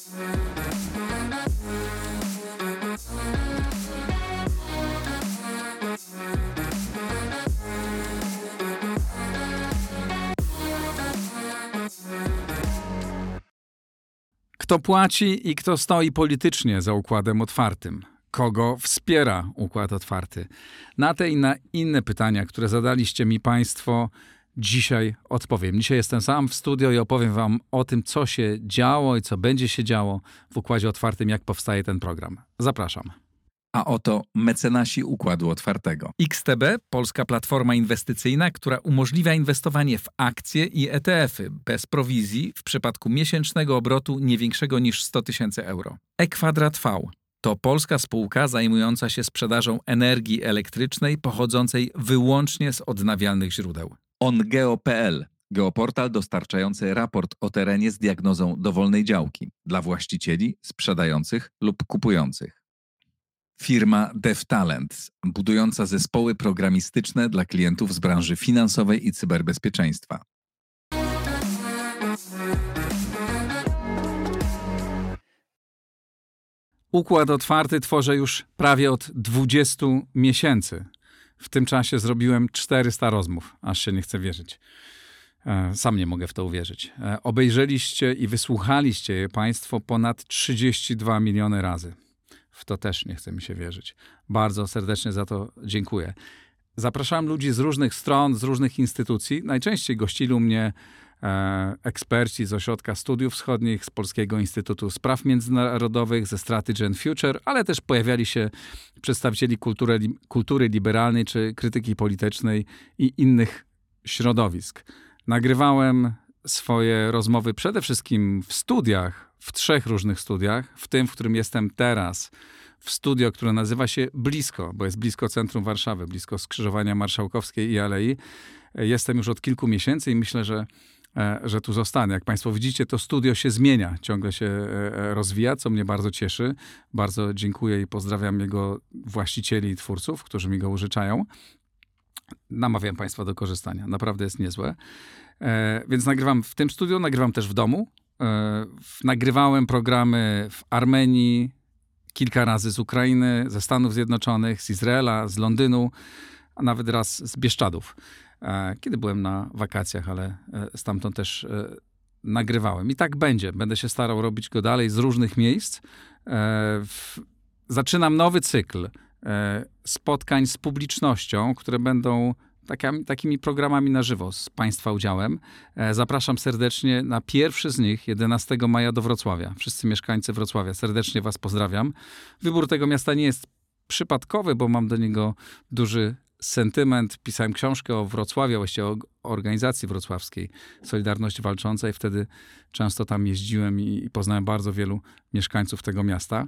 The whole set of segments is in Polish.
Kto płaci i kto stoi politycznie za układem otwartym? Kogo wspiera układ otwarty? Na te i na inne pytania, które zadaliście mi Państwo, dzisiaj odpowiem. Dzisiaj jestem sam w studio i opowiem Wam o tym, co się działo i co będzie się działo w układzie otwartym, jak powstaje ten program. Zapraszam. A oto mecenasi Układu Otwartego. XTB, polska platforma inwestycyjna, która umożliwia inwestowanie w akcje i ETF-y bez prowizji w przypadku miesięcznego obrotu nie większego niż 100 tysięcy euro. E-Kwadrat V to polska spółka zajmująca się sprzedażą energii elektrycznej pochodzącej wyłącznie z odnawialnych źródeł. OnGeo.pl Geoportal dostarczający raport o terenie z diagnozą dowolnej działki dla właścicieli, sprzedających lub kupujących. Firma DevTalent, budująca zespoły programistyczne dla klientów z branży finansowej i cyberbezpieczeństwa. Układ otwarty tworzę już prawie od 20 miesięcy. W tym czasie zrobiłem 400 rozmów, aż się nie chce wierzyć. E, sam nie mogę w to uwierzyć. E, obejrzeliście i wysłuchaliście je Państwo ponad 32 miliony razy. W to też nie chce mi się wierzyć. Bardzo serdecznie za to dziękuję. Zapraszałem ludzi z różnych stron, z różnych instytucji. Najczęściej gościli u mnie eksperci z Ośrodka Studiów Wschodnich, z Polskiego Instytutu Spraw Międzynarodowych, ze Strategy and Future, ale też pojawiali się przedstawicieli kultury, kultury liberalnej czy krytyki politycznej i innych środowisk. Nagrywałem swoje rozmowy przede wszystkim w studiach, w trzech różnych studiach, w tym, w którym jestem teraz, w studio, które nazywa się Blisko, bo jest blisko centrum Warszawy, blisko skrzyżowania Marszałkowskiej i Alei. Jestem już od kilku miesięcy i myślę, że, e, że tu zostanę. Jak Państwo widzicie, to studio się zmienia, ciągle się e, e, rozwija, co mnie bardzo cieszy. Bardzo dziękuję i pozdrawiam jego właścicieli i twórców, którzy mi go użyczają. Namawiam Państwa do korzystania. Naprawdę jest niezłe. E, więc nagrywam w tym studiu, nagrywam też w domu. E, nagrywałem programy w Armenii, kilka razy z Ukrainy, ze Stanów Zjednoczonych, z Izraela, z Londynu, a nawet raz z Bieszczadów, e, kiedy byłem na wakacjach, ale e, stamtąd też e, nagrywałem. I tak będzie. Będę się starał robić go dalej z różnych miejsc. E, zaczynam nowy cykl spotkań z publicznością, które będą takimi, programami na żywo z Państwa udziałem. E, zapraszam serdecznie na pierwszy z nich 11 maja do Wrocławia. Wszyscy mieszkańcy Wrocławia, serdecznie Was pozdrawiam. Wybór tego miasta nie jest przypadkowy, bo mam do niego duży sentyment. Pisałem książkę o Wrocławiu, właściwie o organizacji wrocławskiej Solidarność Walcząca i wtedy często tam jeździłem i, i poznałem bardzo wielu mieszkańców tego miasta.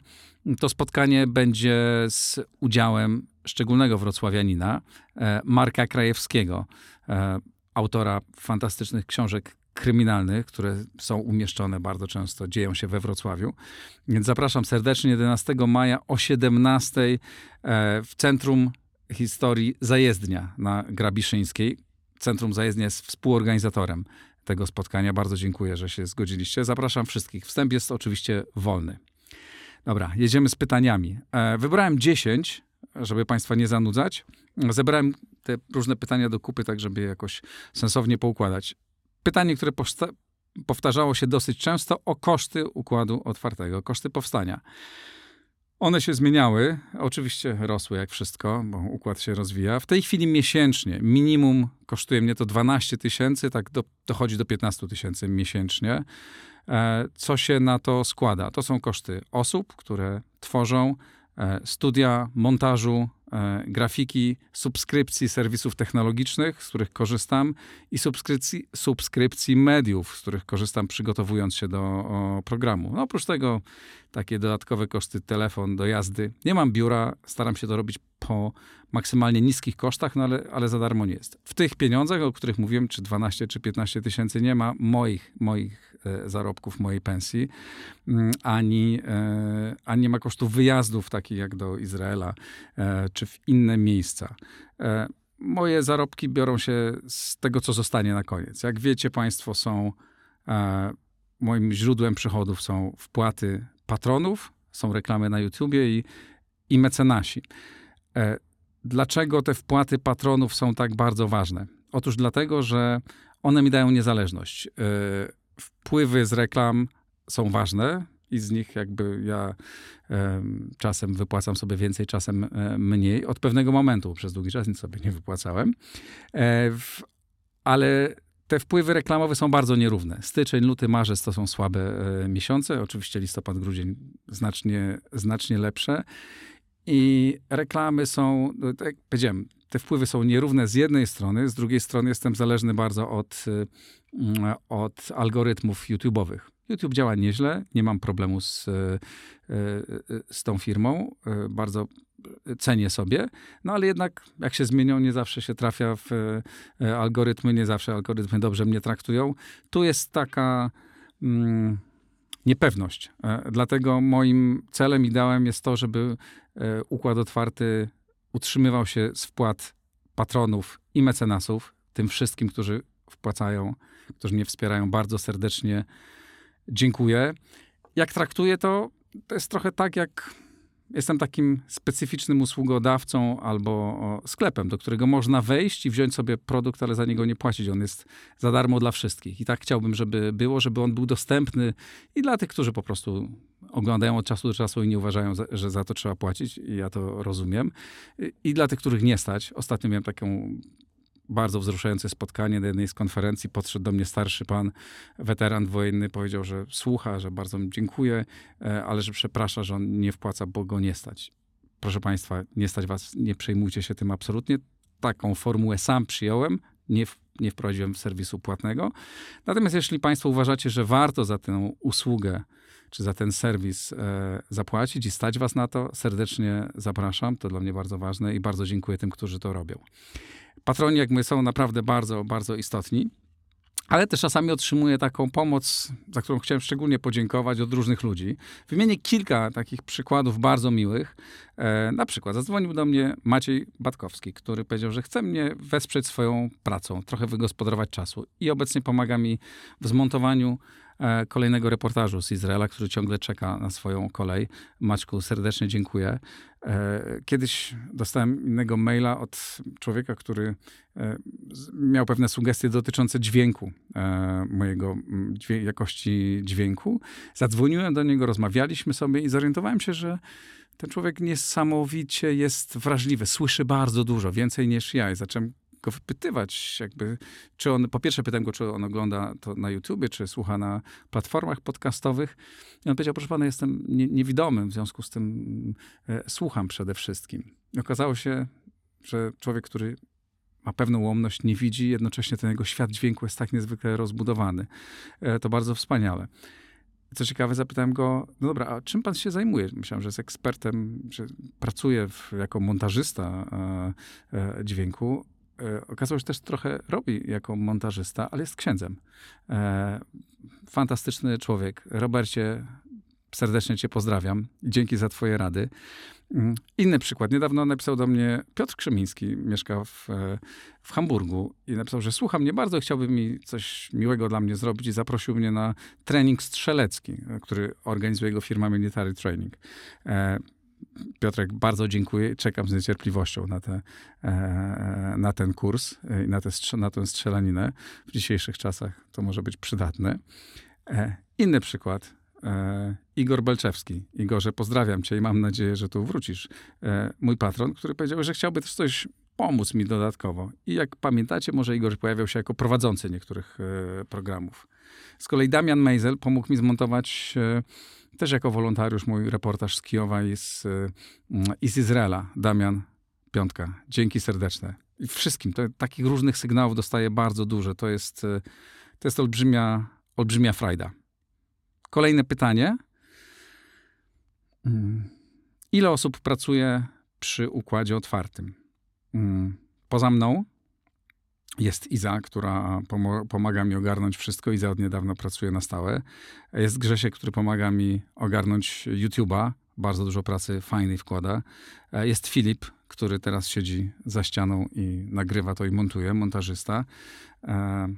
To spotkanie będzie z udziałem szczególnego wrocławianina, e, Marka Krajewskiego, e, autora fantastycznych książek kryminalnych, które są umieszczone bardzo często, dzieją się we Wrocławiu. Więc zapraszam serdecznie 11 maja o 17 e, w Centrum Historii Zajezdnia na Grabiszyńskiej. Centrum Zajezdnia jest współorganizatorem tego spotkania. Bardzo dziękuję, że się zgodziliście. Zapraszam wszystkich. Wstęp jest oczywiście wolny. Dobra, jedziemy z pytaniami. Wybrałem 10 żeby Państwa nie zanudzać, zebrałem te różne pytania do kupy, tak żeby jakoś sensownie poukładać. Pytanie, które powtarzało się dosyć często o koszty układu otwartego, koszty powstania. One się zmieniały, oczywiście rosły jak wszystko, bo układ się rozwija. W tej chwili miesięcznie minimum kosztuje mnie to 12 tysięcy, tak do, dochodzi do 15 tysięcy miesięcznie. E, co się na to składa? To są koszty osób, które tworzą E, studia montażu, grafiki, subskrypcji serwisów technologicznych, z których korzystam, i subskrypcji, subskrypcji mediów, z których korzystam, przygotowując się do programu. No, oprócz tego takie dodatkowe koszty telefon, dojazdy. Nie mam biura, staram się to robić po maksymalnie niskich kosztach, no ale, ale za darmo nie jest. W tych pieniądzach, o których mówiłem, czy 12 czy 15 tysięcy, nie ma moich, moich e, zarobków, mojej pensji, mm, ani, e, ani nie ma kosztów wyjazdów takich jak do Izraela e, czy w inne miejsca. E, moje zarobki biorą się z tego, co zostanie na koniec. Jak wiecie, Państwo są e, moim źródłem przychodów są wpłaty patronów, są reklamy na YouTubie i, i mecenasi. E, dlaczego te wpłaty patronów są tak bardzo ważne? Otóż dlatego, że one mi dają niezależność. E, wpływy z reklam są ważne i z nich jakby ja e, czasem wypłacam sobie więcej, czasem e, mniej. Od pewnego momentu, przez długi czas nic sobie nie wypłacałem. E, w, ale te wpływy reklamowe są bardzo nierówne. Styczeń, luty, marzec to są słabe e, miesiące. Oczywiście listopad, grudzień znacznie, znacznie lepsze. I reklamy są, no, tak jak powiedziałem, te wpływy są nierówne z jednej strony, z drugiej strony jestem zależny bardzo od, e, od algorytmów YouTube'owych. YouTube działa nieźle, nie mam problemu z, e, z tą firmą, bardzo cenię sobie, no ale jednak jak się zmienią, nie zawsze się trafia w algorytmy, nie zawsze algorytmy dobrze mnie traktują. Tu jest taka mm, niepewność. E, dlatego moim celem, ideałem jest to, żeby e, układ otwarty utrzymywał się z wpłat patronów i mecenasów, tym wszystkim, którzy wpłacają, którzy mnie wspierają bardzo serdecznie. Dziękuję. Jak traktuję to, to jest trochę tak, jak jestem takim specyficznym usługodawcą albo sklepem, do którego można wejść i wziąć sobie produkt, ale za niego nie płacić. On jest za darmo dla wszystkich. I tak chciałbym, żeby było, żeby on był dostępny i dla tych, którzy po prostu oglądają od czasu do czasu i nie uważają, że za to trzeba płacić. I ja to rozumiem. I dla tych, których nie stać. Ostatnio miałem taką bardzo wzruszające spotkanie na jednej z konferencji. Podszedł do mnie starszy pan, weteran wojenny, powiedział, że słucha, że bardzo mi dziękuję, e, ale że przeprasza, że on nie wpłaca, bo go nie stać. Proszę państwa, nie stać was, nie przejmujcie się tym absolutnie. Taką formułę sam przyjąłem, nie, nie wprowadziłem serwisu płatnego. Natomiast jeśli państwo uważacie, że warto za tę usługę czy za ten serwis e, zapłacić i stać was na to, serdecznie zapraszam. To dla mnie bardzo ważne i bardzo dziękuję tym, którzy to robią. Patroni, jak my, są naprawdę bardzo, bardzo istotni. Ale też czasami otrzymuję taką pomoc, za którą chciałem szczególnie podziękować od różnych ludzi. Wymienię kilka takich przykładów bardzo miłych. E, na przykład zadzwonił do mnie Maciej Batkowski, który powiedział, że chce mnie wesprzeć swoją pracą, trochę wygospodarować czasu i obecnie pomaga mi w zmontowaniu kolejnego reportażu z Izraela, który ciągle czeka na swoją kolej. Maćku, serdecznie dziękuję. E, kiedyś dostałem innego maila od człowieka, który e, miał pewne sugestie dotyczące dźwięku, mojego jakości dźwięku. Zadzwoniłem do niego, rozmawialiśmy sobie i zorientowałem się, że ten człowiek niesamowicie jest wrażliwy, słyszy bardzo dużo, więcej niż ja. I zacząłem go wypytywać, jakby, czy on, po pierwsze pytałem go, czy on ogląda to na YouTubie, czy słucha na platformach podcastowych. I on powiedział, proszę pana, jestem nie, niewidomym, w związku z tym e, słucham przede wszystkim. I okazało się, że człowiek, który ma pewną łomność, nie widzi, jednocześnie ten jego świat dźwięku jest tak niezwykle rozbudowany. E, to bardzo wspaniałe. Co ciekawe, zapytałem go, no dobra, a czym pan się zajmuje? Myślałem, że jest ekspertem, że pracuje w, jako montażysta e, e, dźwięku. E, okazało się, też trochę robi jako montażysta, ale jest księdzem. E, fantastyczny człowiek. Robercie, serdecznie cię pozdrawiam. Dzięki za twoje rady. Mm, inny przykład. Niedawno napisał do mnie Piotr Krzemiński, mieszka w, e, w Hamburgu i napisał, że słucha mnie bardzo, chciałby mi coś miłego dla mnie zrobić i zaprosił mnie na trening strzelecki, który organizuje jego firma Military Training. Piotrek, bardzo dziękuję. Czekam z niecierpliwością na, te, e, na ten kurs i na, na tę strzelaninę. W dzisiejszych czasach to może być przydatne. E, inny przykład. E, Igor Belczewski. Igorze, pozdrawiam cię i mam nadzieję, że tu wrócisz. Mój patron, który powiedział, że chciałby też coś pomóc mi dodatkowo. I jak pamiętacie, może Igor pojawiał się jako prowadzący niektórych programów. Z kolei Damian Meisel pomógł mi zmontować też jako wolontariusz mój reportaż z Kijowa i z, mm, i z Izraela. Damian Piątka. Dzięki serdeczne. I wszystkim. To, takich różnych sygnałów dostaję bardzo dużo. To jest, e, to jest olbrzymia, olbrzymia frajda. Kolejne pytanie. Mm. Ile osób pracuje przy układzie otwartym? Mm. Poza mną jest Iza, która pomaga mi ogarnąć wszystko. Iza od niedawna pracuje na stałe. Jest Grzesiek, który pomaga mi ogarnąć YouTube'a. Bardzo dużo pracy fajnej wkłada. E, jest Filip, który teraz siedzi za ścianą i nagrywa to i montuje, montażysta. E,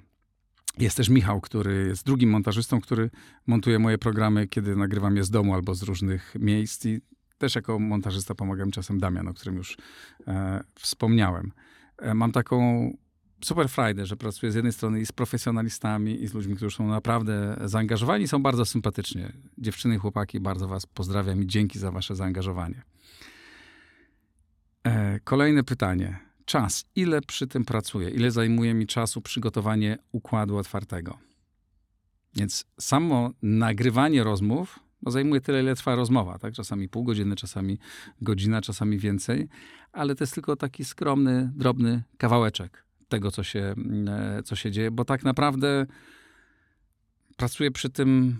Jest też Michał, który jest drugim montażystą, który montuje moje programy, kiedy nagrywam je z domu albo z różnych miejsc. I też jako montażysta pomagam czasem Damian, o którym już e, wspomniałem. Mam taką super frajdę, że pracuję z jednej strony i z profesjonalistami, i z ludźmi, którzy są naprawdę zaangażowani, są bardzo sympatycznie. Dziewczyny i chłopaki, bardzo was pozdrawiam i dzięki za wasze zaangażowanie. E, kolejne pytanie. Czas. Ile przy tym pracuję? Ile zajmuje mi czasu przygotowanie układu otwartego? Więc samo nagrywanie rozmów no zajmuje tyle, ile trwa rozmowa, tak? Czasami pół godziny, czasami godzina, czasami więcej, ale to jest tylko taki skromny, drobny kawałeczek tego, co się, e, co się dzieje, bo tak naprawdę pracuję przy tym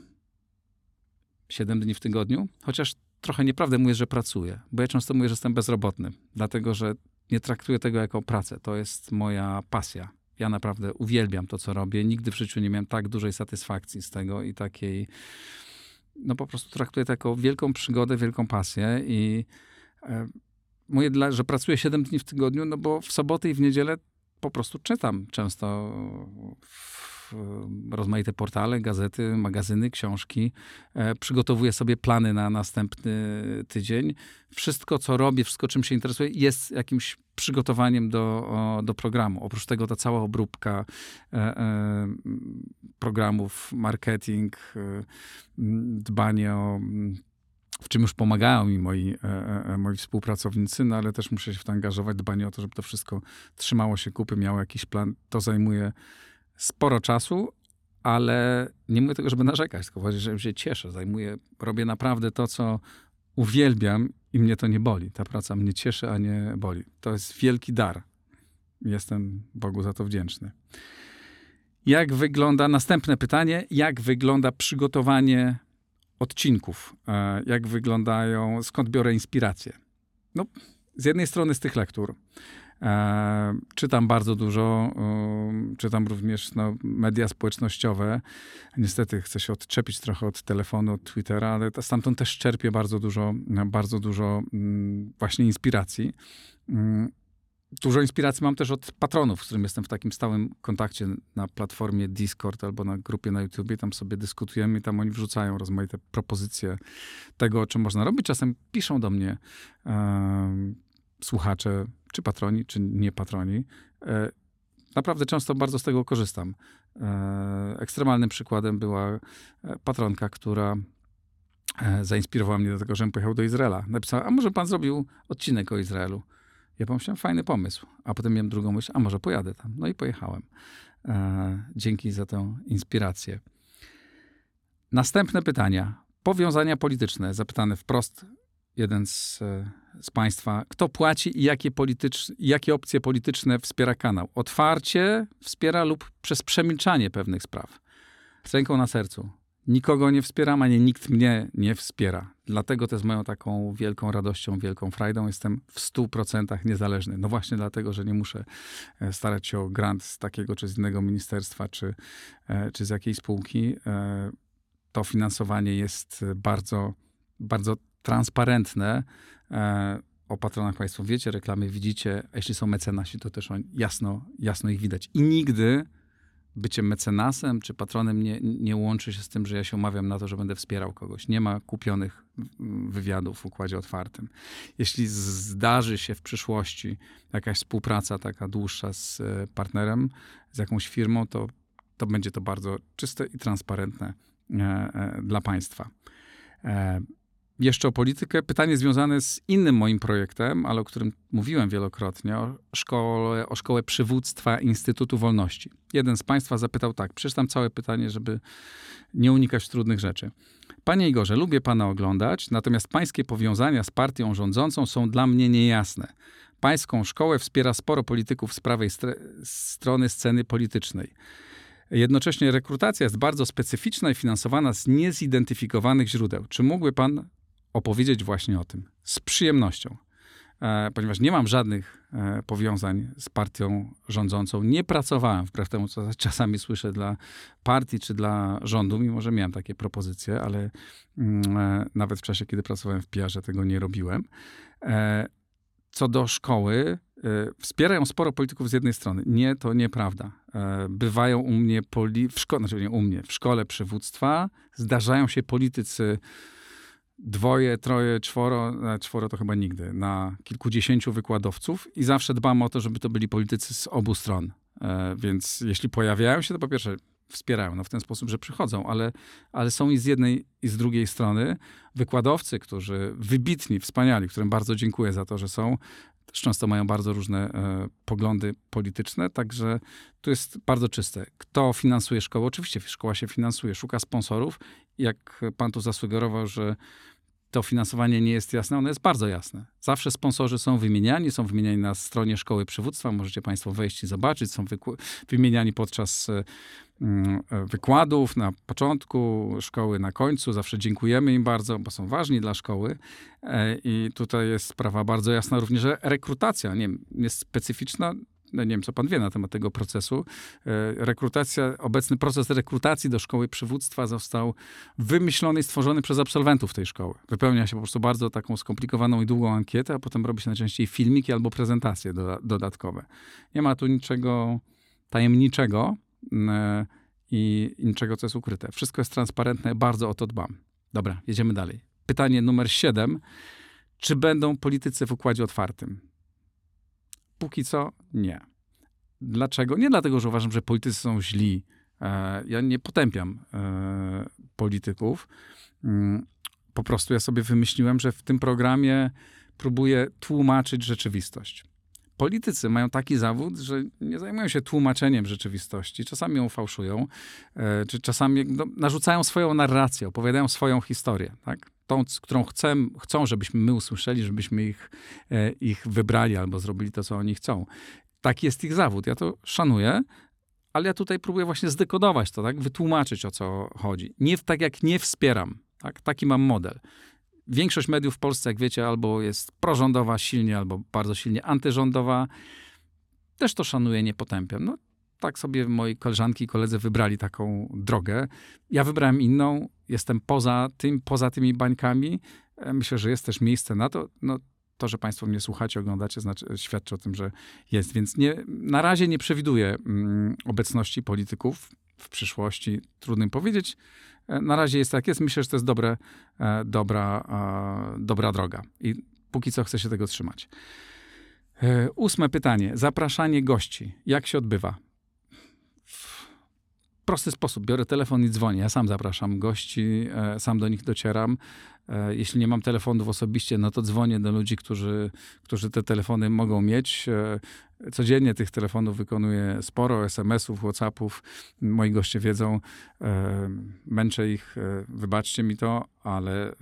7 dni w tygodniu, chociaż trochę nieprawdę mówię, że pracuję, bo ja często mówię, że jestem bezrobotny, dlatego że nie traktuję tego jako pracę. To jest moja pasja. Ja naprawdę uwielbiam to, co robię. Nigdy w życiu nie miałem tak dużej satysfakcji z tego i takiej. No po prostu traktuję to jako wielką przygodę, wielką pasję i e, dla, że pracuję 7 dni w tygodniu, no bo w soboty i w niedzielę po prostu czytam często rozmaite portale, gazety, magazyny, książki. E, przygotowuję sobie plany na następny tydzień. Wszystko, co robię, wszystko, czym się interesuję, jest jakimś przygotowaniem do, do programu. Oprócz tego ta cała obróbka e, e, programów, marketing, dbanie o w czym już pomagają mi moi, e, moi współpracownicy, no ale też muszę się w to angażować, dbanie o to, żeby to wszystko trzymało się kupy, miało jakiś plan. To zajmuje sporo czasu, ale nie mówię tego, żeby narzekać, tylko powiedzieć, że się cieszę. Zajmuję, robię naprawdę to, co uwielbiam i mnie to nie boli. Ta praca mnie cieszy, a nie boli. To jest wielki dar. Jestem Bogu za to wdzięczny. Jak wygląda, następne pytanie, jak wygląda przygotowanie odcinków? E, jak wyglądają, skąd biorę inspirację? No, z jednej strony z tych lektur. E, czytam bardzo dużo, e, czytam również no, media społecznościowe. Niestety chcę się odczepić trochę od telefonu, od Twittera, ale stamtąd też czerpię bardzo dużo, bardzo dużo mm, właśnie inspiracji. Mm, dużo inspiracji mam też od patronów, z którym jestem w takim stałym kontakcie na platformie Discord albo na grupie na YouTubie. Tam sobie dyskutujemy i tam oni wrzucają rozmaite propozycje tego, o czym można robić. Czasem piszą do mnie e, słuchacze, czy patroni, czy nie patroni. E, naprawdę często bardzo z tego korzystam. E, ekstremalnym przykładem była e, patronka, która zainspirowała mnie do tego, żebym pojechał do Izraela. Napisała, a może pan zrobił odcinek o Izraelu? Ja pomyślałem, fajny pomysł. A potem miałem drugą myśl, a może pojadę tam. No i pojechałem. Dzięki za tę inspirację. Następne pytania. Powiązania polityczne, zapytane wprost jeden z, e, z Państwa, kto płaci i jakie, politycz, jakie opcje polityczne wspiera kanał? Otwarcie wspiera lub przez przemilczanie pewnych spraw. Z ręką na sercu. Nikogo nie wspieram, ani nikt mnie nie wspiera. Dlatego to jest moją taką wielką radością, wielką frajdą. Jestem w 100% niezależny. No właśnie dlatego, że nie muszę e, starać się o grant z takiego czy z innego ministerstwa, czy, e, czy z jakiejś spółki. To finansowanie jest bardzo, bardzo transparentne. E, o patronach Państwo wiecie, reklamy widzicie, jeśli są mecenasi, to też jasno, jasno ich widać. I nigdy bycie mecenasem czy patronem nie, nie łączy się z tym, że ja się umawiam na to, że będę wspierał kogoś. Nie ma kupionych wywiadów w układzie otwartym. Jeśli zdarzy się w przyszłości jakaś współpraca taka dłuższa z e, partnerem, z jakąś firmą, to, to będzie to bardzo czyste i transparentne e, dla państwa jeszcze o politykę. Pytanie związane z innym moim projektem, ale o którym mówiłem wielokrotnie, o szkołę, o szkołę przywództwa Instytutu Wolności. Jeden z Państwa zapytał tak, przeczytam całe pytanie, żeby nie unikać trudnych rzeczy. Panie Igorze, lubię Pana oglądać, natomiast Pańskie powiązania z partią rządzącą są dla mnie niejasne. Pańską szkołę wspiera sporo polityków z prawej strony sceny politycznej. Jednocześnie rekrutacja jest bardzo specyficzna i finansowana z niezidentyfikowanych źródeł. Czy mógłby Pan opowiedzieć właśnie o tym z przyjemnością, e, ponieważ nie mam żadnych e, powiązań z partią rządzącą. Nie pracowałem, wbrew temu, co czasami słyszę, dla partii czy dla rządu, mimo że miałem takie propozycje, ale mm, e, nawet w czasie, kiedy pracowałem w PR-ze, tego nie robiłem. Co do szkoły, wspierają sporo polityków z jednej strony. Nie, to nieprawda. Bywają u mnie, poli- w szkole, znaczy nie u mnie, w szkole przywództwa zdarzają się politycy dwoje, troje, czworo, e, czworo to chyba nigdy, na kilkudziesięciu wykładowców i zawsze dbam o to, żeby to byli politycy z obu stron. E, więc jeśli pojawiają się, to po pierwsze wspierają no w ten sposób, że przychodzą, ale, ale są i z jednej, i z drugiej strony wykładowcy, którzy wybitni, wspaniali, którym bardzo dziękuję za to, że są, też często mają bardzo różne e, poglądy polityczne, także tu jest bardzo czyste. Kto finansuje szkołę? Oczywiście szkoła się finansuje, szuka sponsorów. Jak pan tu zasugerował, że to finansowanie nie jest jasne, ono jest bardzo jasne. Zawsze sponsorzy są wymieniani, są wymieniani na stronie szkoły przywództwa, możecie państwo wejść i zobaczyć, są wymieniani podczas e, mm, e, wykładów na początku szkoły, na końcu. Zawsze dziękujemy im bardzo, bo są ważni dla szkoły. E, I tutaj jest sprawa bardzo jasna również, że rekrutacja nie, jest specyficzna nie wiem, co pan wie na temat tego procesu. E, rekrutacja, obecny proces rekrutacji do szkoły przywództwa został wymyślony i stworzony przez absolwentów tej szkoły. Wypełnia się po prostu bardzo taką skomplikowaną i długą ankietę, a potem robi się najczęściej filmiki albo prezentacje do, dodatkowe. Nie ma tu niczego tajemniczego e, i niczego, co jest ukryte. Wszystko jest transparentne, bardzo o to dbam. Dobra, jedziemy dalej. Pytanie numer 7. Czy będą politycy w układzie otwartym? Póki co nie. Dlaczego? Nie dlatego, że uważam, że politycy są źli. E, ja nie potępiam e, polityków. Mm, po prostu ja sobie wymyśliłem, że w tym programie próbuję tłumaczyć rzeczywistość. Politycy mają taki zawód, że nie zajmują się tłumaczeniem rzeczywistości. Czasami ją fałszują, e, czy czasami no, narzucają swoją narrację, opowiadają swoją historię. Tak? tą, którą chcę, chcą, żebyśmy my usłyszeli, żebyśmy ich, e, ich wybrali albo zrobili to, co oni chcą. Taki jest ich zawód. Ja to szanuję, ale ja tutaj próbuję właśnie zdekodować to, tak? wytłumaczyć, o co chodzi. Nie tak jak nie wspieram. Tak? Taki mam model. Większość mediów w Polsce, jak wiecie, albo jest prorządowa silnie, albo bardzo silnie antyrządowa. Też to szanuję, nie potępiam. No, tak sobie moi koleżanki i koledzy wybrali taką drogę. Ja wybrałem inną, jestem poza tym, poza tymi bańkami. E, myślę, że jest też miejsce na to. No, to, że Państwo mnie słuchacie, oglądacie, znaczy, świadczy o tym, że jest. Więc nie, na razie nie przewiduję mm, obecności polityków w przyszłości. Trudno im powiedzieć. E, na razie jest tak jest. Myślę, że to jest dobre, e, dobra, dobra droga. I póki co chcę się tego trzymać. Ósme pytanie. Zapraszanie gości. Jak się odbywa? Prosty sposób. Biorę telefon i dzwonię. Ja sam zapraszam gości, e, sam do nich docieram. E, jeśli nie mam telefonów osobiście, no to dzwonię do ludzi, którzy, którzy te telefony mogą mieć. E, codziennie tych telefonów wykonuję sporo, SMS-ów, WhatsAppów. Moi goście wiedzą. Męczę ich, wybaczcie mi to, ale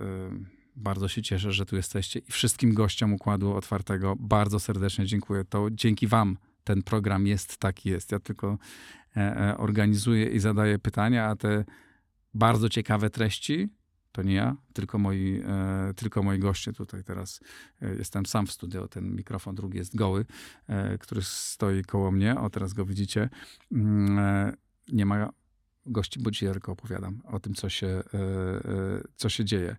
bardzo się cieszę, że tu jesteście i wszystkim gościom Układu Otwartego bardzo serdecznie dziękuję. To dzięki wam ten program jest taki jest. Ja tylko E, e, organizuję i zadaję pytania, a te bardzo ciekawe treści to nie ja, tylko moi, e, tylko moi goście tutaj teraz. jestem sam w studio, ten mikrofon drugi jest goły, który stoi koło mnie. O, teraz go widzicie. Mm, nie ma gości, bo dzisiaj tylko opowiadam o tym, co się, co się dzieje.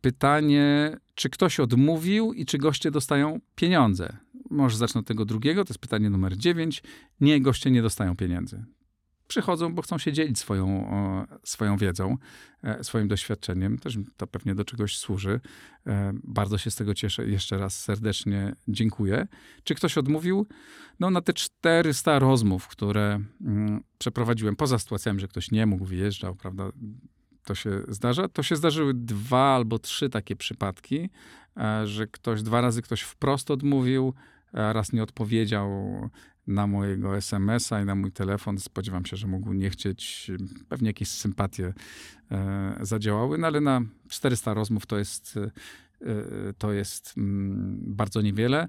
Pytanie, czy ktoś odmówił i czy goście dostają pieniądze? Może zacznę od tego drugiego, to jest pytanie numer 9. Nie, goście nie dostają pieniędzy. Przychodzą, bo chcą się dzielić swoją, swoją wiedzą, e, swoim doświadczeniem. Też to pewnie do czegoś służy. E, bardzo się z tego cieszę. Jeszcze raz serdecznie dziękuję. Czy ktoś odmówił? No na te 400 rozmów, które mm, przeprowadziłem, poza sytuacjami, że ktoś nie mógł, wyjeżdżał, prawda, to się zdarza. To się zdarzyły dwa albo trzy takie przypadki, e, że ktoś, dwa razy ktoś wprost odmówił, raz nie odpowiedział na mojego SMS-a i na mój telefon. Spodziewam się, że mógł nie chcieć, pewnie jakieś sympatie e, zadziałały, no ale na 400 rozmów to jest, e, to jest mm, bardzo niewiele.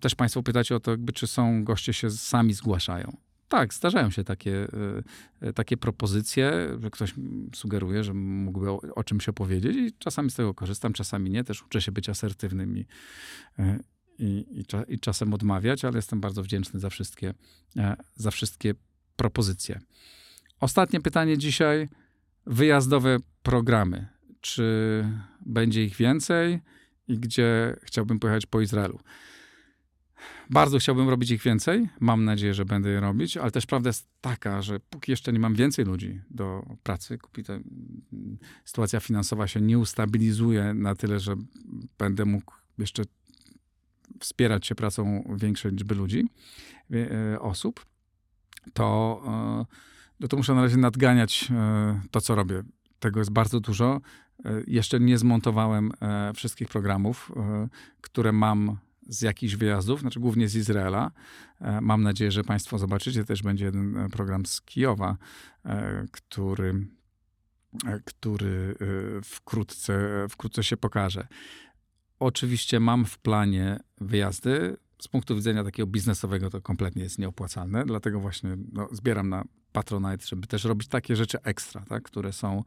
Też Państwo pytacie o to, jakby, czy są goście się sami zgłaszają. Tak, zdarzają się takie, e, takie propozycje, że ktoś sugeruje, że mógłby o, o czymś opowiedzieć i czasami z tego korzystam, czasami nie. Też uczę się być asertywnym i, i, i, i, czasem odmawiać, ale jestem bardzo wdzięczny za wszystkie, e, za wszystkie propozycje. Ostatnie pytanie dzisiaj. Wyjazdowe programy. Czy będzie ich więcej i gdzie chciałbym pojechać po Izraelu? Bardzo chciałbym robić ich więcej. Mam nadzieję, że będę je robić, ale też prawda jest taka, że póki jeszcze nie mam więcej ludzi do pracy, kupi to, mm, sytuacja finansowa się nie ustabilizuje na tyle, że będę mógł jeszcze wspierać się pracą większej liczby ludzi, e, osób, to, e, no to muszę na razie nadganiać e, to, co robię. Tego jest bardzo dużo. Jeszcze nie zmontowałem wszystkich programów, które mam z jakichś wyjazdów, znaczy głównie z Izraela. Mam nadzieję, że Państwo zobaczycie. Też będzie jeden program z Kijowa, który, który wkrótce, wkrótce się pokaże. Oczywiście mam w planie wyjazdy. Z punktu widzenia takiego biznesowego to kompletnie jest nieopłacalne, dlatego właśnie no, zbieram na Patronite, żeby też robić takie rzeczy ekstra, tak, które są,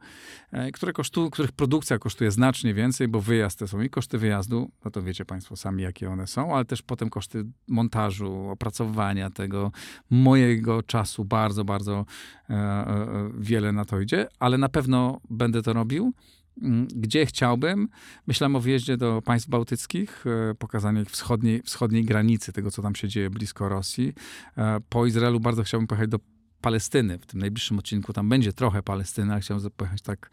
e, które kosztują, których produkcja kosztuje znacznie więcej, bo wyjazd to są i koszty wyjazdu, no to wiecie Państwo sami, jakie one są, ale też potem koszty montażu, opracowywania tego, mojego czasu bardzo, bardzo e, e, wiele na to idzie, ale na pewno będę to robił. Mm, gdzie chciałbym. Myślałem o wyjeździe do państw bałtyckich, e, pokazanie ich wschodniej, wschodniej granicy, tego, co tam się dzieje blisko Rosji. E, po Izraelu bardzo chciałbym pojechać do Palestyny. W tym najbliższym odcinku tam będzie trochę Palestyny, ale chciałbym pojechać tak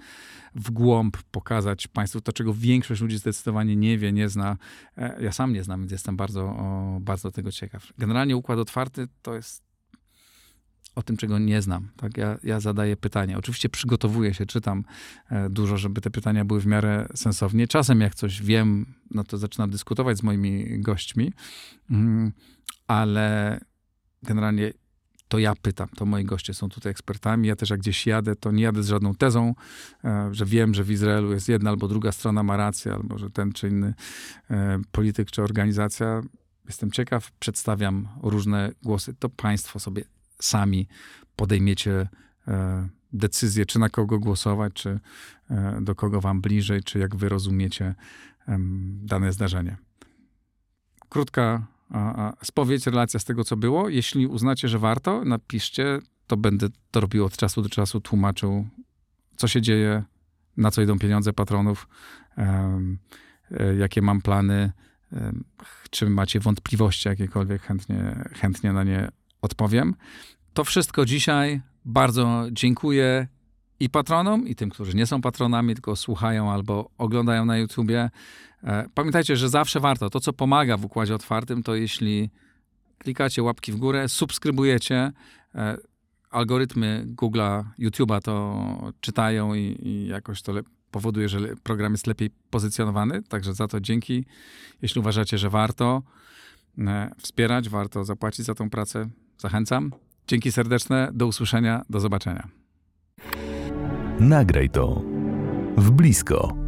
w głąb, pokazać Państwu to, czego większość ludzi zdecydowanie nie wie, nie zna. E, ja sam nie znam, więc jestem bardzo, bardzo tego ciekaw. Generalnie układ otwarty to jest o tym, czego nie znam. Tak? Ja, ja zadaję pytania. Oczywiście przygotowuję się, czytam e, dużo, żeby te pytania były w miarę sensownie. Czasem jak coś wiem, no to zaczynam dyskutować z moimi gośćmi, mm, ale generalnie to ja pytam, to moi goście są tutaj ekspertami. Ja też jak gdzieś jadę, to nie jadę z żadną tezą, e, że wiem, że w Izraelu jest jedna albo druga strona ma rację, albo że ten czy inny e, polityk czy organizacja. Jestem ciekaw, przedstawiam różne głosy. To państwo sobie sami podejmiecie e, decyzję, czy na kogo głosować, czy e, do kogo wam bliżej, czy jak wy rozumiecie dane zdarzenie. Krótka spowiedź, relacja z tego, co było. Jeśli uznacie, że warto, napiszcie, to będę to robił od czasu do czasu, tłumaczył, co się dzieje, na co idą pieniądze patronów, e, jakie mam plany, czy macie wątpliwości jakiekolwiek, chętnie, chętnie na nie odpowiem. To wszystko dzisiaj. Bardzo dziękuję i patronom, i tym, którzy nie są patronami, tylko słuchają albo oglądają na YouTubie. E, pamiętajcie, że zawsze warto. To, co pomaga w układzie otwartym, to jeśli klikacie łapki w górę, subskrybujecie. E, algorytmy Google'a, YouTube'a to czytają i, i jakoś to powoduje, że program jest lepiej pozycjonowany. Także za to dzięki. Jeśli uważacie, że warto e, wspierać, warto zapłacić za tą pracę, Zachęcam. Dzięki serdeczne, do usłyszenia, do zobaczenia. Nagraj to w blisko.